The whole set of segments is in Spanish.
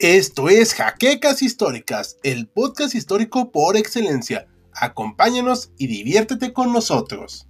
Esto es Jaquecas Históricas, el podcast histórico por excelencia. Acompáñanos y diviértete con nosotros.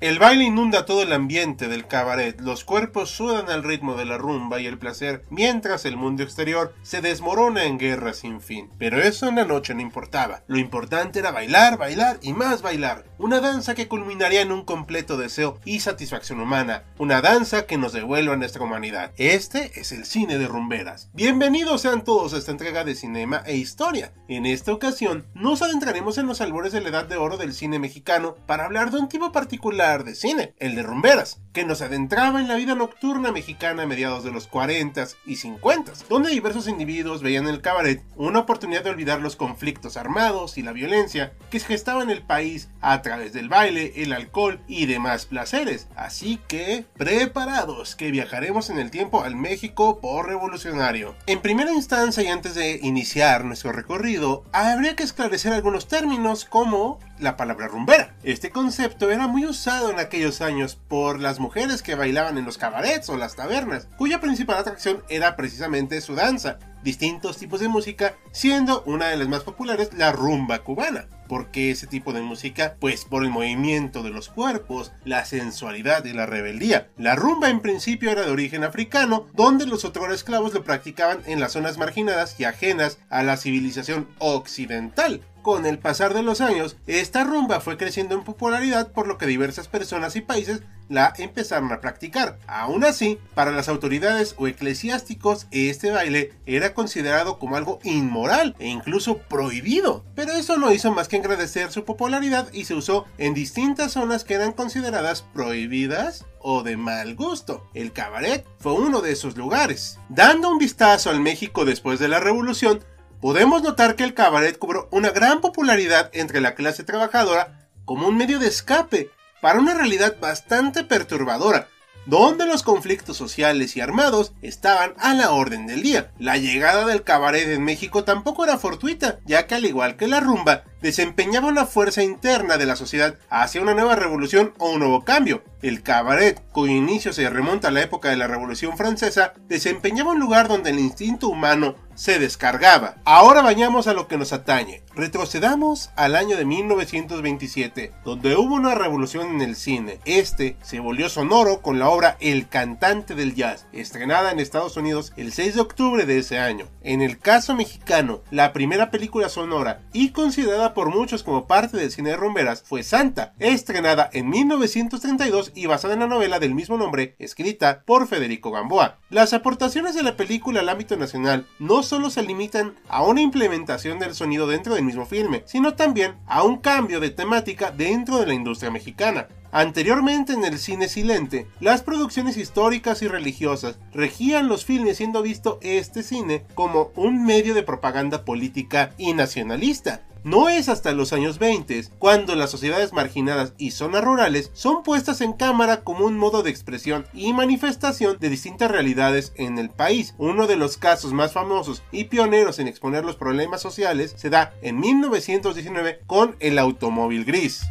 El baile inunda todo el ambiente del cabaret, los cuerpos sudan al ritmo de la rumba y el placer, mientras el mundo exterior se desmorona en guerra sin fin. Pero eso en la noche no importaba, lo importante era bailar, bailar y más bailar, una danza que culminaría en un completo deseo y satisfacción humana, una danza que nos devuelve a nuestra humanidad. Este es el cine de rumberas. Bienvenidos sean todos a esta entrega de cinema e historia. En esta ocasión nos adentraremos en los albores de la edad de oro del cine mexicano para hablar de un tipo particular de cine, el de Rumberas, que nos adentraba en la vida nocturna mexicana a mediados de los 40 y 50, donde diversos individuos veían en el cabaret una oportunidad de olvidar los conflictos armados y la violencia que se gestaba en el país a través del baile, el alcohol y demás placeres. Así que, preparados, que viajaremos en el tiempo al México por revolucionario. En primera instancia y antes de iniciar nuestro recorrido, habría que esclarecer algunos términos como la palabra rumbera. Este concepto era muy usado en aquellos años por las mujeres que bailaban en los cabarets o las tabernas, cuya principal atracción era precisamente su danza, distintos tipos de música, siendo una de las más populares la rumba cubana. ¿Por qué ese tipo de música? Pues por el movimiento de los cuerpos, la sensualidad y la rebeldía. La rumba en principio era de origen africano, donde los otros esclavos lo practicaban en las zonas marginadas y ajenas a la civilización occidental. Con el pasar de los años, esta rumba fue creciendo en popularidad por lo que diversas personas y países la empezaron a practicar. Aún así, para las autoridades o eclesiásticos, este baile era considerado como algo inmoral e incluso prohibido. Pero eso no hizo más que engrandecer su popularidad y se usó en distintas zonas que eran consideradas prohibidas o de mal gusto. El cabaret fue uno de esos lugares. Dando un vistazo al México después de la revolución, podemos notar que el cabaret cobró una gran popularidad entre la clase trabajadora como un medio de escape para una realidad bastante perturbadora, donde los conflictos sociales y armados estaban a la orden del día. La llegada del cabaret en México tampoco era fortuita, ya que al igual que la rumba, desempeñaba una fuerza interna de la sociedad hacia una nueva revolución o un nuevo cambio. El cabaret, cuyo inicio se remonta a la época de la Revolución Francesa, desempeñaba un lugar donde el instinto humano se descargaba. Ahora vayamos a lo que nos atañe. Retrocedamos al año de 1927, donde hubo una revolución en el cine. Este se volvió sonoro con la obra El cantante del jazz, estrenada en Estados Unidos el 6 de octubre de ese año. En el caso mexicano, la primera película sonora y considerada por muchos como parte del cine de rumberas fue Santa, estrenada en 1932 y basada en la novela del mismo nombre, escrita por Federico Gamboa. Las aportaciones de la película al ámbito nacional no solo se limitan a una implementación del sonido dentro del mismo filme, sino también a un cambio de temática dentro de la industria mexicana. Anteriormente en el cine silente, las producciones históricas y religiosas regían los filmes siendo visto este cine como un medio de propaganda política y nacionalista, no es hasta los años 20 cuando las sociedades marginadas y zonas rurales son puestas en cámara como un modo de expresión y manifestación de distintas realidades en el país. Uno de los casos más famosos y pioneros en exponer los problemas sociales se da en 1919 con el automóvil gris.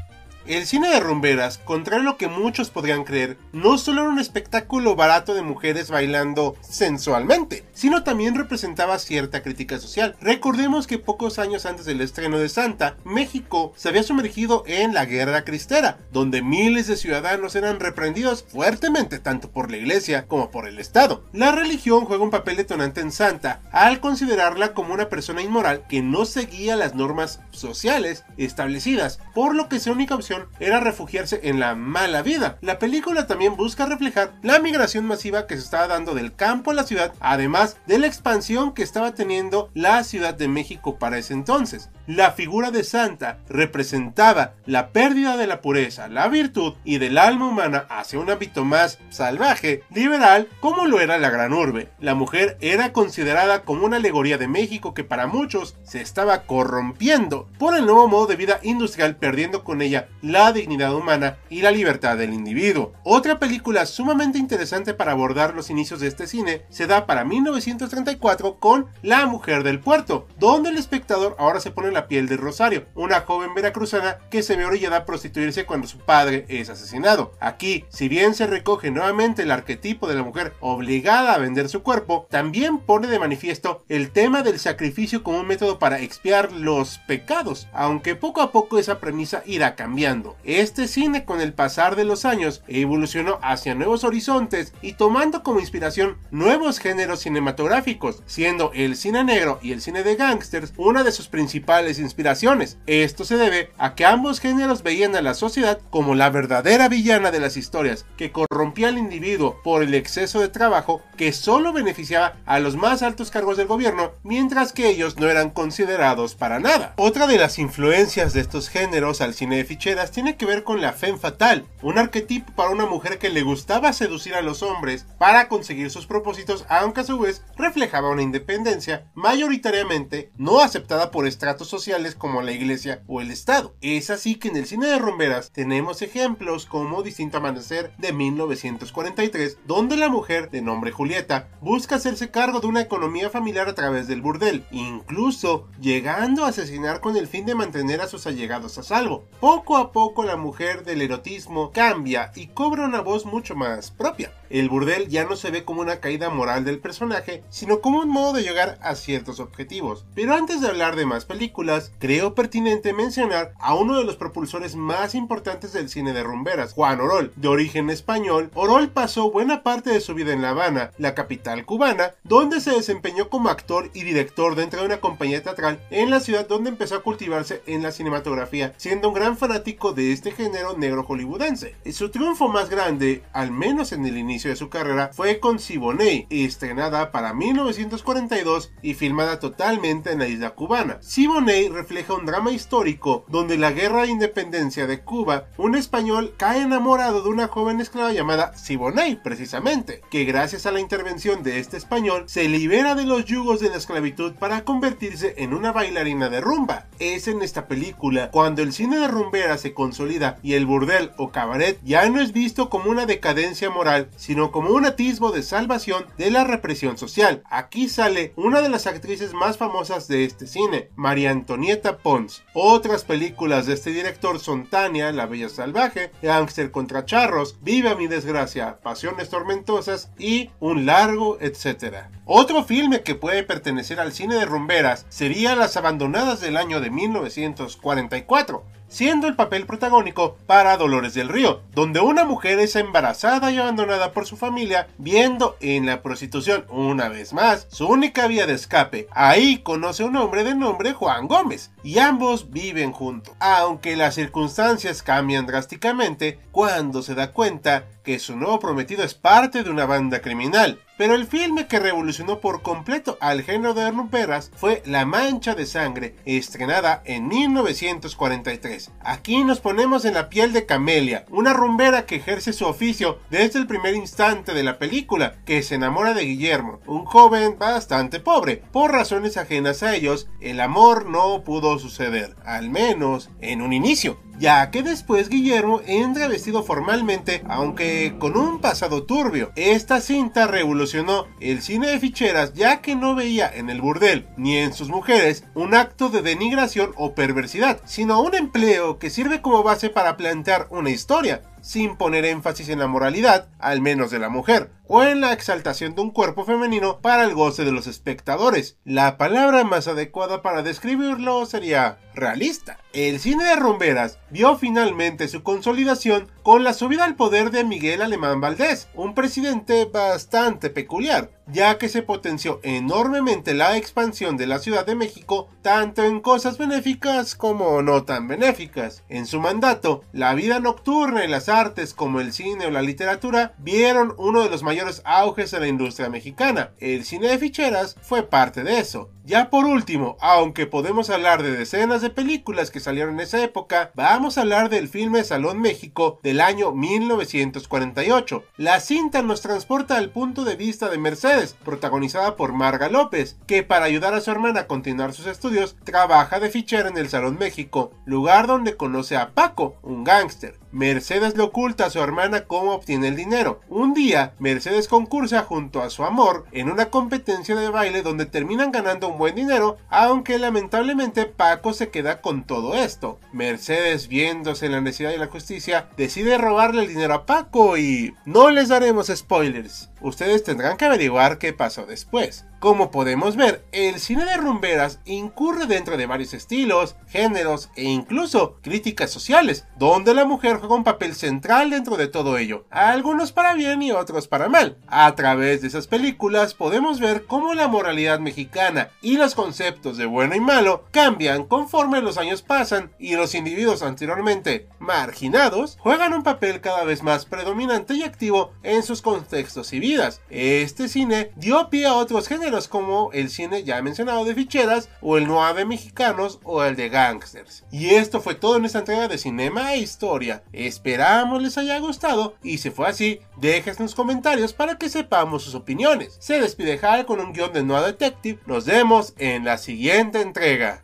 El cine de rumberas, contrario a lo que muchos podrían creer, no solo era un espectáculo barato de mujeres bailando sensualmente, sino también representaba cierta crítica social. Recordemos que pocos años antes del estreno de Santa, México se había sumergido en la guerra cristera, donde miles de ciudadanos eran reprendidos fuertemente tanto por la iglesia como por el Estado. La religión juega un papel detonante en Santa al considerarla como una persona inmoral que no seguía las normas sociales establecidas, por lo que su única opción era refugiarse en la mala vida. La película también busca reflejar la migración masiva que se estaba dando del campo a la ciudad, además de la expansión que estaba teniendo la Ciudad de México para ese entonces. La figura de Santa representaba la pérdida de la pureza, la virtud y del alma humana hacia un ámbito más salvaje, liberal, como lo era la gran urbe. La mujer era considerada como una alegoría de México que para muchos se estaba corrompiendo por el nuevo modo de vida industrial, perdiendo con ella la dignidad humana y la libertad del individuo. Otra película sumamente interesante para abordar los inicios de este cine se da para 1934 con La mujer del puerto, donde el espectador ahora se pone la piel de Rosario, una joven veracruzana que se ve orillada a prostituirse cuando su padre es asesinado. Aquí, si bien se recoge nuevamente el arquetipo de la mujer obligada a vender su cuerpo, también pone de manifiesto el tema del sacrificio como un método para expiar los pecados, aunque poco a poco esa premisa irá cambiando. Este cine con el pasar de los años evolucionó hacia nuevos horizontes y tomando como inspiración nuevos géneros cinematográficos, siendo el cine negro y el cine de gángsters una de sus principales inspiraciones. Esto se debe a que ambos géneros veían a la sociedad como la verdadera villana de las historias, que corrompía al individuo por el exceso de trabajo que solo beneficiaba a los más altos cargos del gobierno, mientras que ellos no eran considerados para nada. Otra de las influencias de estos géneros al cine de ficheras tiene que ver con la femme fatal, un arquetipo para una mujer que le gustaba seducir a los hombres para conseguir sus propósitos, aunque a su vez reflejaba una independencia mayoritariamente no aceptada por estratos sociales como la iglesia o el Estado. Es así que en el cine de rumberas tenemos ejemplos como Distinto Amanecer de 1943, donde la mujer, de nombre Julieta, busca hacerse cargo de una economía familiar a través del burdel, incluso llegando a asesinar con el fin de mantener a sus allegados a salvo. Poco a poco la mujer del erotismo cambia y cobra una voz mucho más propia. El burdel ya no se ve como una caída moral del personaje, sino como un modo de llegar a ciertos objetivos. Pero antes de hablar de más películas, creo pertinente mencionar a uno de los propulsores más importantes del cine de rumberas, Juan Orol. De origen español, Orol pasó buena parte de su vida en La Habana, la capital cubana, donde se desempeñó como actor y director dentro de una compañía teatral en la ciudad donde empezó a cultivarse en la cinematografía, siendo un gran fanático de este género negro hollywoodense. Su triunfo más grande, al menos en el inicio de su carrera fue con Siboney, estrenada para 1942 y filmada totalmente en la isla cubana. Siboney refleja un drama histórico donde la guerra de independencia de Cuba, un español cae enamorado de una joven esclava llamada Siboney, precisamente, que gracias a la intervención de este español se libera de los yugos de la esclavitud para convertirse en una bailarina de rumba. Es en esta película cuando el cine de rumbera se consolida y el burdel o cabaret ya no es visto como una decadencia moral, sino como un atisbo de salvación de la represión social. Aquí sale una de las actrices más famosas de este cine, María Antonieta Pons. Otras películas de este director son Tania, La Bella Salvaje, Gangster contra Charros, Viva mi desgracia, Pasiones Tormentosas y Un largo etcétera. Otro filme que puede pertenecer al cine de rumberas sería Las Abandonadas del año de 1944 siendo el papel protagónico para Dolores del Río, donde una mujer es embarazada y abandonada por su familia, viendo en la prostitución una vez más su única vía de escape. Ahí conoce a un hombre de nombre Juan Gómez y ambos viven juntos, aunque las circunstancias cambian drásticamente cuando se da cuenta que su nuevo prometido es parte de una banda criminal. Pero el filme que revolucionó por completo al género de rumberas fue La Mancha de Sangre, estrenada en 1943. Aquí nos ponemos en la piel de Camelia, una rumbera que ejerce su oficio desde el primer instante de la película, que se enamora de Guillermo, un joven bastante pobre. Por razones ajenas a ellos, el amor no pudo suceder, al menos en un inicio ya que después Guillermo entra vestido formalmente, aunque con un pasado turbio. Esta cinta revolucionó el cine de ficheras ya que no veía en el burdel ni en sus mujeres un acto de denigración o perversidad, sino un empleo que sirve como base para plantear una historia, sin poner énfasis en la moralidad, al menos de la mujer, o en la exaltación de un cuerpo femenino para el goce de los espectadores. La palabra más adecuada para describirlo sería realista. El cine de rumberas vio finalmente su consolidación con la subida al poder de Miguel Alemán Valdés, un presidente bastante peculiar, ya que se potenció enormemente la expansión de la Ciudad de México, tanto en cosas benéficas como no tan benéficas. En su mandato, la vida nocturna y las artes como el cine o la literatura vieron uno de los mayores auges de la industria mexicana. El cine de ficheras fue parte de eso Ya por último, aunque podemos hablar de decenas de películas que salieron en esa época, vamos a hablar del filme Salón México del año 1948. La cinta nos transporta al punto de vista de Mercedes, protagonizada por Marga López, que para ayudar a su hermana a continuar sus estudios, trabaja de fichera en el Salón México, lugar donde conoce a Paco, un gángster. Mercedes le oculta a su hermana cómo obtiene el dinero. Un día, Mercedes concursa junto a su amor en una competencia de baile donde terminan ganando un buen dinero, aunque lamentablemente Paco se queda con todo esto. Mercedes, viéndose en la necesidad de la justicia, decide robarle el dinero a Paco y... No les daremos spoilers. Ustedes tendrán que averiguar qué pasó después. Como podemos ver, el cine de rumberas incurre dentro de varios estilos, géneros e incluso críticas sociales, donde la mujer juega un papel central dentro de todo ello, algunos para bien y otros para mal. A través de esas películas podemos ver cómo la moralidad mexicana y los conceptos de bueno y malo cambian conforme los años pasan y los individuos anteriormente marginados juegan un papel cada vez más predominante y activo en sus contextos y vidas. Este cine dio pie a otros géneros como el cine ya mencionado de ficheras, o el noir de mexicanos, o el de gangsters. Y esto fue todo en esta entrega de Cinema e Historia. Esperamos les haya gustado, y si fue así, dejen sus comentarios para que sepamos sus opiniones. Se despide Hal con un guion de Noir Detective. Nos vemos en la siguiente entrega.